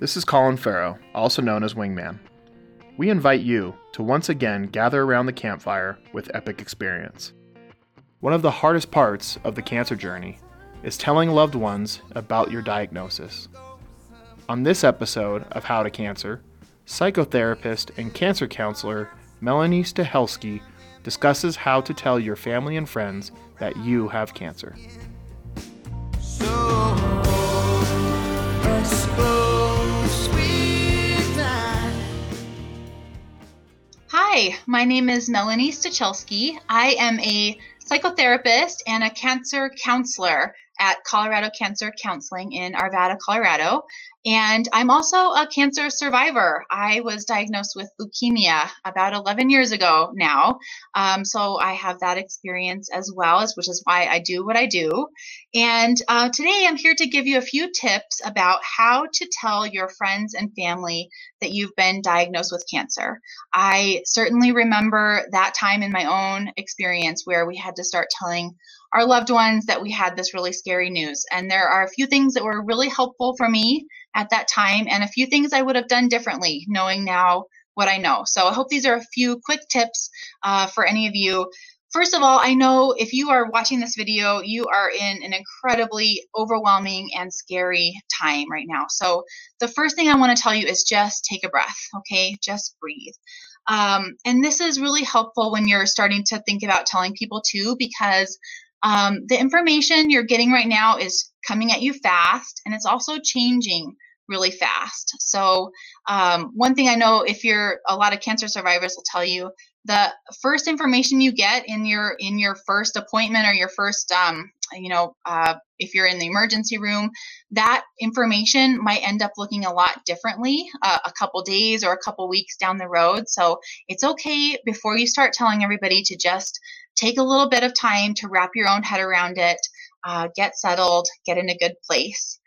This is Colin Farrow, also known as Wingman. We invite you to once again gather around the campfire with Epic Experience. One of the hardest parts of the cancer journey is telling loved ones about your diagnosis. On this episode of How to Cancer, psychotherapist and cancer counselor Melanie Stachelski discusses how to tell your family and friends that you have cancer. Hi, my name is Melanie Stachelski. I am a psychotherapist and a cancer counselor at Colorado Cancer Counseling in Arvada, Colorado. And I'm also a cancer survivor. I was diagnosed with leukemia about 11 years ago now. Um, so I have that experience as well, as which is why I do what I do. And uh, today I'm here to give you a few tips about how to tell your friends and family that you've been diagnosed with cancer. I certainly remember that time in my own experience where we had to start telling our loved ones that we had this really scary news. And there are a few things that were really helpful for me at that time, and a few things I would have done differently, knowing now what I know. So I hope these are a few quick tips uh, for any of you. First of all, I know if you are watching this video, you are in an incredibly overwhelming and scary time right now. So the first thing I want to tell you is just take a breath, okay? Just breathe. Um, and this is really helpful when you're starting to think about telling people too, because um, the information you're getting right now is coming at you fast and it's also changing really fast. So, um, one thing I know if you're a lot of cancer survivors will tell you the first information you get in your in your first appointment or your first um, you know uh, if you're in the emergency room that information might end up looking a lot differently uh, a couple days or a couple weeks down the road so it's okay before you start telling everybody to just take a little bit of time to wrap your own head around it, uh, get settled, get in a good place.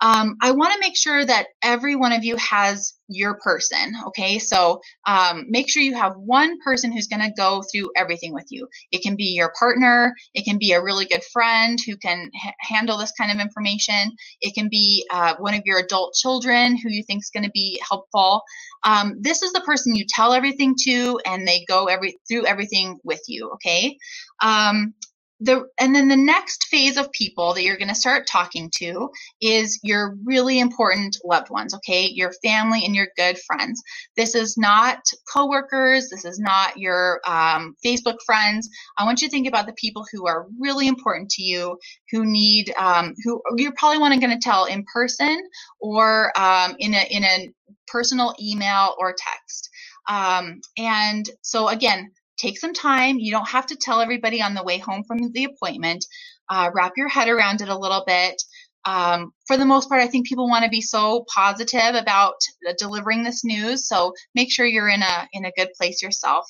Um, I want to make sure that every one of you has your person. Okay, so um, make sure you have one person who's going to go through everything with you. It can be your partner, it can be a really good friend who can h- handle this kind of information. It can be uh, one of your adult children who you think is going to be helpful. Um, this is the person you tell everything to, and they go every through everything with you. Okay. Um, the and then the next phase of people that you're going to start talking to is your really important loved ones okay? Your family and your good friends. This is not coworkers this is not your um, facebook friends. I want you to think about the people who are really important to you who need um, who you're probably want going to tell in person or um, in a in a personal email or text. Um, and so again take some time. You don't have to tell everybody on the way home from the appointment. Uh, wrap your head around it a little bit. Um, for the most part, I think people want to be so positive about delivering this news. So make sure you're in a in a good place yourself.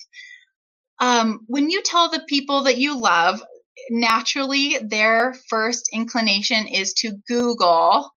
Um, when you tell the people that you love, naturally their first inclination is to Google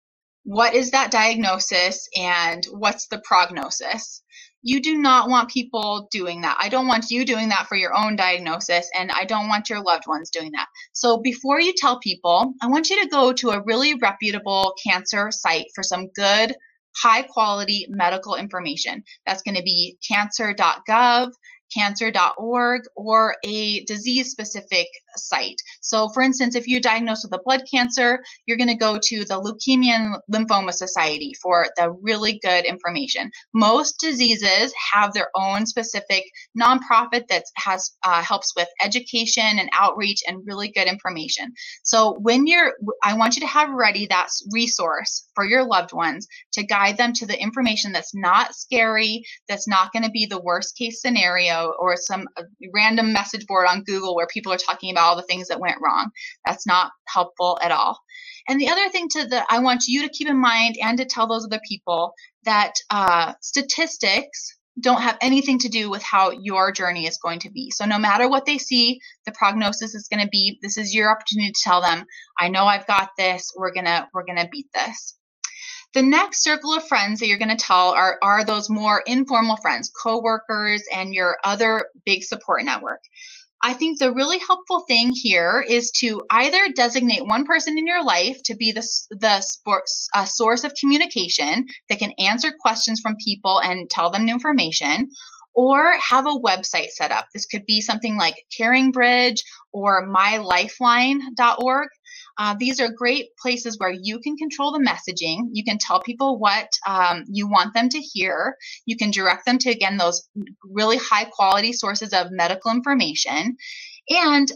what is that diagnosis and what's the prognosis you do not want people doing that. I don't want you doing that for your own diagnosis, and I don't want your loved ones doing that. So before you tell people, I want you to go to a really reputable cancer site for some good, high quality medical information. That's going to be cancer.gov, cancer.org or a disease specific site. So, for instance, if you're diagnosed with a blood cancer, you're going to go to the Leukemia and Lymphoma Society for the really good information. Most diseases have their own specific nonprofit that has uh, helps with education and outreach and really good information. So, when you're, I want you to have ready that resource for your loved ones to guide them to the information that's not scary, that's not going to be the worst case scenario or some uh, random message board on Google where people are talking about all the things that went wrong. That's not helpful at all. And the other thing to that I want you to keep in mind and to tell those other people that uh, statistics don't have anything to do with how your journey is going to be. So no matter what they see, the prognosis is going to be this is your opportunity to tell them, I know I've got this. We're going to we're going to beat this. The next circle of friends that you're going to tell are, are those more informal friends, coworkers, and your other big support network. I think the really helpful thing here is to either designate one person in your life to be the, the sports, uh, source of communication that can answer questions from people and tell them information, or have a website set up. This could be something like CaringBridge or mylifeline.org. Uh, these are great places where you can control the messaging. You can tell people what um, you want them to hear. You can direct them to, again, those really high quality sources of medical information. And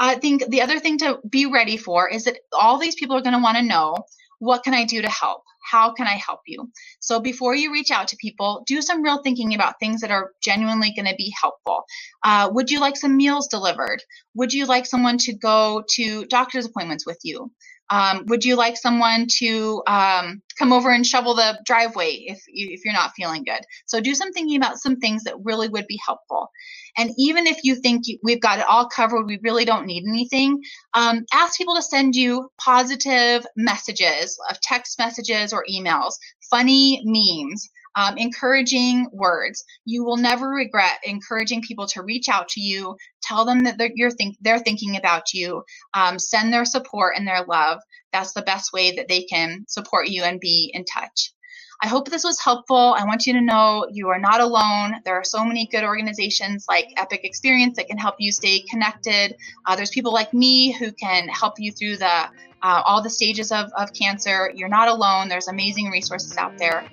I think the other thing to be ready for is that all these people are going to want to know what can I do to help? How can I help you? So before you reach out to people, do some real thinking about things that are genuinely going to be helpful. Uh, would you like some meals delivered? Would you like someone to go to doctor's appointments with you? Um, would you like someone to um, come over and shovel the driveway if, you, if you're not feeling good? So do some thinking about some things that really would be helpful. And even if you think we've got it all covered, we really don't need anything, um, ask people to send you positive messages of text messages or emails, funny memes um, encouraging words. You will never regret encouraging people to reach out to you, tell them that they're, you're think, they're thinking about you, um, send their support and their love. That's the best way that they can support you and be in touch. I hope this was helpful. I want you to know you are not alone. There are so many good organizations like Epic Experience that can help you stay connected. Uh, there's people like me who can help you through the uh, all the stages of, of cancer. You're not alone. There's amazing resources out there.